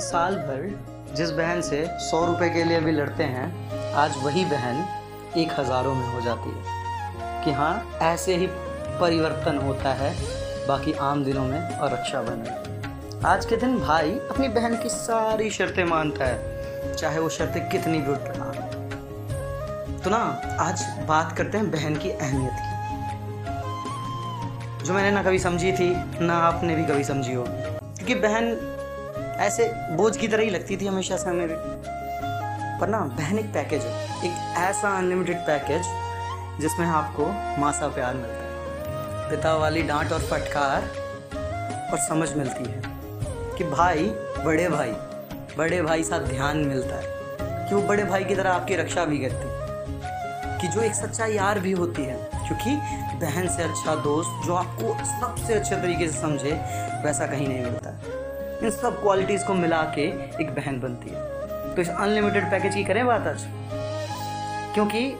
कि साल भर जिस बहन से सौ रुपए के लिए भी लड़ते हैं, आज वही बहन एक हज़ारों में हो जाती है। कि हाँ ऐसे ही परिवर्तन होता है, बाकी आम दिनों में और रक्षाबंधन में। आज के दिन भाई अपनी बहन की सारी शर्तें मानता है, चाहे वो शर्तें कितनी भी उठा तो ना, आज बात करते हैं बहन की अहमियत की। जो मैंने ना कभी समझी थी, ना आपने भी कभी समझी होगी। क्योंकि बहन ऐसे बोझ की तरह ही लगती थी हमेशा से हमें पर ना, बहन एक पैकेज है। एक ऐसा अनलिमिटेड पैकेज जिसमें आपको माँ सा प्यार मिलता है। पिता वाली डांट और फटकार और समझ मिलती है कि भाई, बड़े भाई बड़े भाई साथ ध्यान मिलता है। कि वो बड़े भाई की तरह आपकी रक्षा भी करती है? कि जो एक सच्चा यार भी होती है, क्योंकि बहन से अच्छा दोस्त जो आपको सबसे अच्छे तरीके से समझे, वैसा कहीं नहीं मिलता। इन सब क्वालिटीज़ को मिला के एक बहन बनती है। तो इस अनलिमिटेड पैकेज की करें बात आज? क्योंकि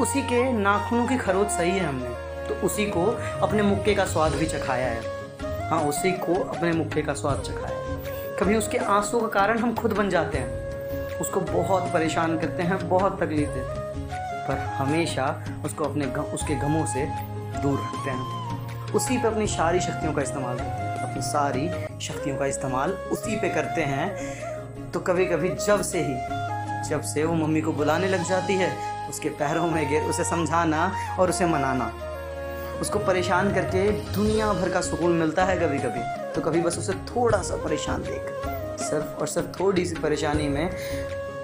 उसी के नाखूनों की खरोच सही है हमने। तो उसी को अपने मुक्के का स्वाद भी चखाया है। हाँ उसी को अपने मुक्के का स्वाद चखाया है। कभी उसके आँसू का कारण हम खुद बन जाते हैं। उसको बहुत परेशान करते हैं बहुत तकलीफ़ देते हैं। पर हमेशा उसको अपने गम, उसके गमों से दूर रखते हैं। उसी पर अपनी सारी शक्तियों का इस्तेमाल करते हैं। अपनी सारी शक्तियों का इस्तेमाल उसी पे करते हैं। तो कभी कभी जब से ही, जब से वो मम्मी को बुलाने लग जाती है, उसके पैरों में गिर, उसे समझाना और उसे मनाना, उसको परेशान करके दुनिया भर का सुकून मिलता है कभी कभी तो कभी बस उसे थोड़ा सा परेशान देख, सिर्फ़ और सिर्फ़ थोड़ी सी परेशानी में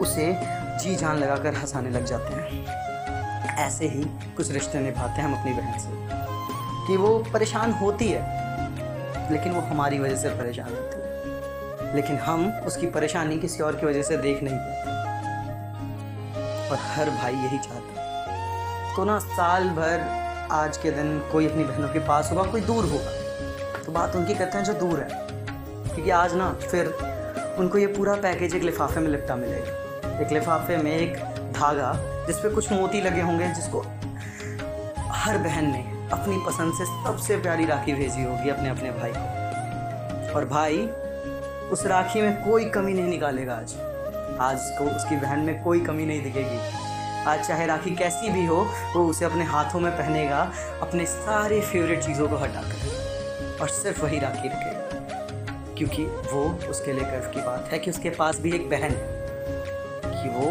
उसे जी जान लगाकर हंसाने लग जाते हैं। ऐसे ही कुछ रिश्ते निभाते हैं हम अपनी बहन से, कि वो परेशान होती है। लेकिन वो हमारी वजह से परेशान होती लेकिन हम उसकी परेशानी किसी और की वजह से देख नहीं पाते। और हर भाई यही चाहता तो ना साल भर आज के दिन कोई अपनी बहनों के पास होगा, कोई दूर होगा। तो बात उनकी करते हैं जो दूर है। क्योंकि आज ना फिर उनको ये पूरा पैकेज एक लिफाफे में लिपटा मिलेगा। एक लिफाफे में एक धागा जिस पे कुछ मोती लगे होंगे जिसको हर बहन ने अपनी पसंद से सबसे प्यारी राखी भेजी होगी अपने अपने भाई को। और भाई, उस राखी में कोई कमी नहीं निकालेगा आज। आज को उसकी बहन में कोई कमी नहीं दिखेगी। आज चाहे राखी कैसी भी हो, वो उसे अपने हाथों में पहनेगा, अपने सारे फेवरेट चीज़ों को हटा कर और सिर्फ़ वही राखी रखेगा। क्योंकि वो उसके लिए गर्व की बात है कि उसके पास भी एक बहन है। कि वो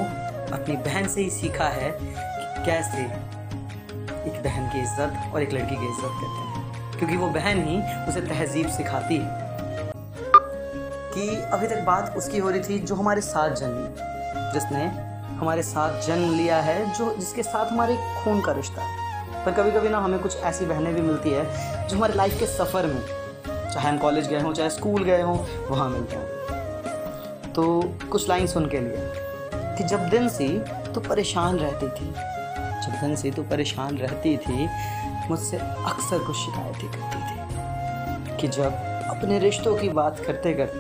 अपनी बहन से ही सीखा है कि कैसे एक बहन की इज़्ज़त और एक लड़की की इज़्ज़त करते हैं। क्योंकि वो बहन ही उसे तहजीब सिखाती है। कि अभी तक बात उसकी हो रही थी जो हमारे साथ जन्मी, जिसने हमारे साथ जन्म लिया है, जो जिसके साथ हमारे खून का रिश्ता है। पर कभी कभी ना हमें कुछ ऐसी बहनें भी मिलती है, जो हमारे लाइफ के सफ़र में, चाहे हम कॉलेज गए हों, चाहे स्कूल गए हों, वहाँ मिलते हैं। तो कुछ लाइन सुन के लिए कि जब दिन सी तो परेशान रहती थी। जब दिन सी तो परेशान रहती थी, मुझसे अक्सर कुछ शिकायतें करती थी कि जब अपने रिश्तों की बात करते करते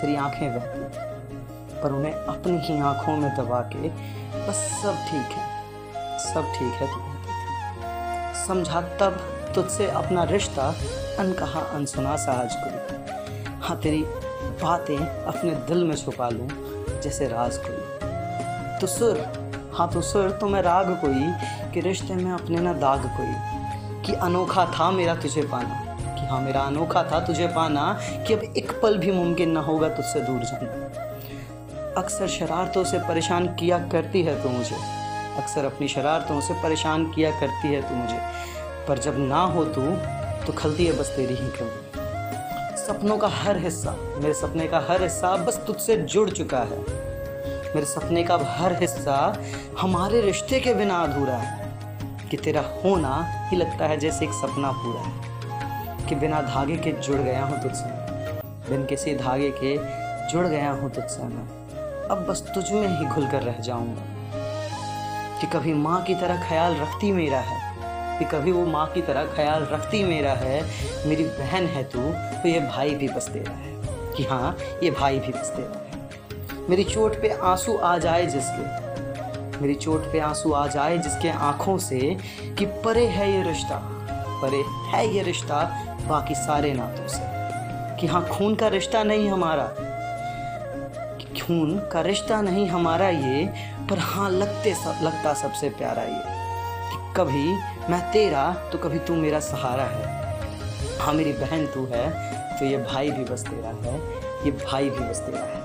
तेरी आँखें बहती थी, पर उन्हें अपनी ही आँखों में दबा के बस सब ठीक है, सब ठीक है तू थी। समझा तब तुझसे अपना रिश्ता अनकहा अनसुना आज कोई। हाँ तेरी बातें अपने दिल में छुपा लूँ जैसे राज कोई। तो सुर हाँ तो सर तो मैं राग कोई, कि रिश्ते में अपने ना दाग कोई, कि अनोखा था मेरा तुझे पाना, कि हाँ मेरा अनोखा था तुझे पाना, कि अब एक पल भी मुमकिन ना होगा तुझसे दूर जाना। अक्सर शरारतों से परेशान किया करती है तू मुझे, अक्सर अपनी शरारतों से परेशान किया करती है तू मुझे, पर जब ना हो तू तो खलती है बस तेरी ही कमी सपनों का हर हिस्सा, मेरे सपने का हर हिस्सा बस तुझसे जुड़ चुका है। मेरे सपने का हर हिस्सा हमारे रिश्ते के बिना अधूरा है। कि तेरा होना ही लगता है जैसे एक सपना पूरा है। कि बिना धागे के जुड़ गया हूँ तुझसे बिन किसी धागे के जुड़ गया हूँ तुझसे मैं। अब बस तुझ में ही घुल कर रह जाऊँगा। कि कभी माँ की तरह ख्याल रखती मेरा है। कि कभी वो माँ की तरह ख्याल रखती मेरा है। मेरी बहन है तू तो ये भाई भी बस तेरा है। कि हाँ ये भाई भी बस तेरा है। मेरी चोट पे आँसू आ जाए जिसके, मेरी चोट पे आँसू आ जाए जिसके आँखों से कि परे है ये रिश्ता, परे है ये रिश्ता बाकी सारे नातों से। कि हाँ खून का रिश्ता नहीं हमारा खून का रिश्ता नहीं हमारा ये, पर हाँ लगते सब लगता सबसे प्यारा ये, कि कभी मैं तेरा तो कभी तू मेरा सहारा है। हाँ मेरी बहन तू है तो ये भाई भी बस तेरा है, ये भाई भी बस तेरा है।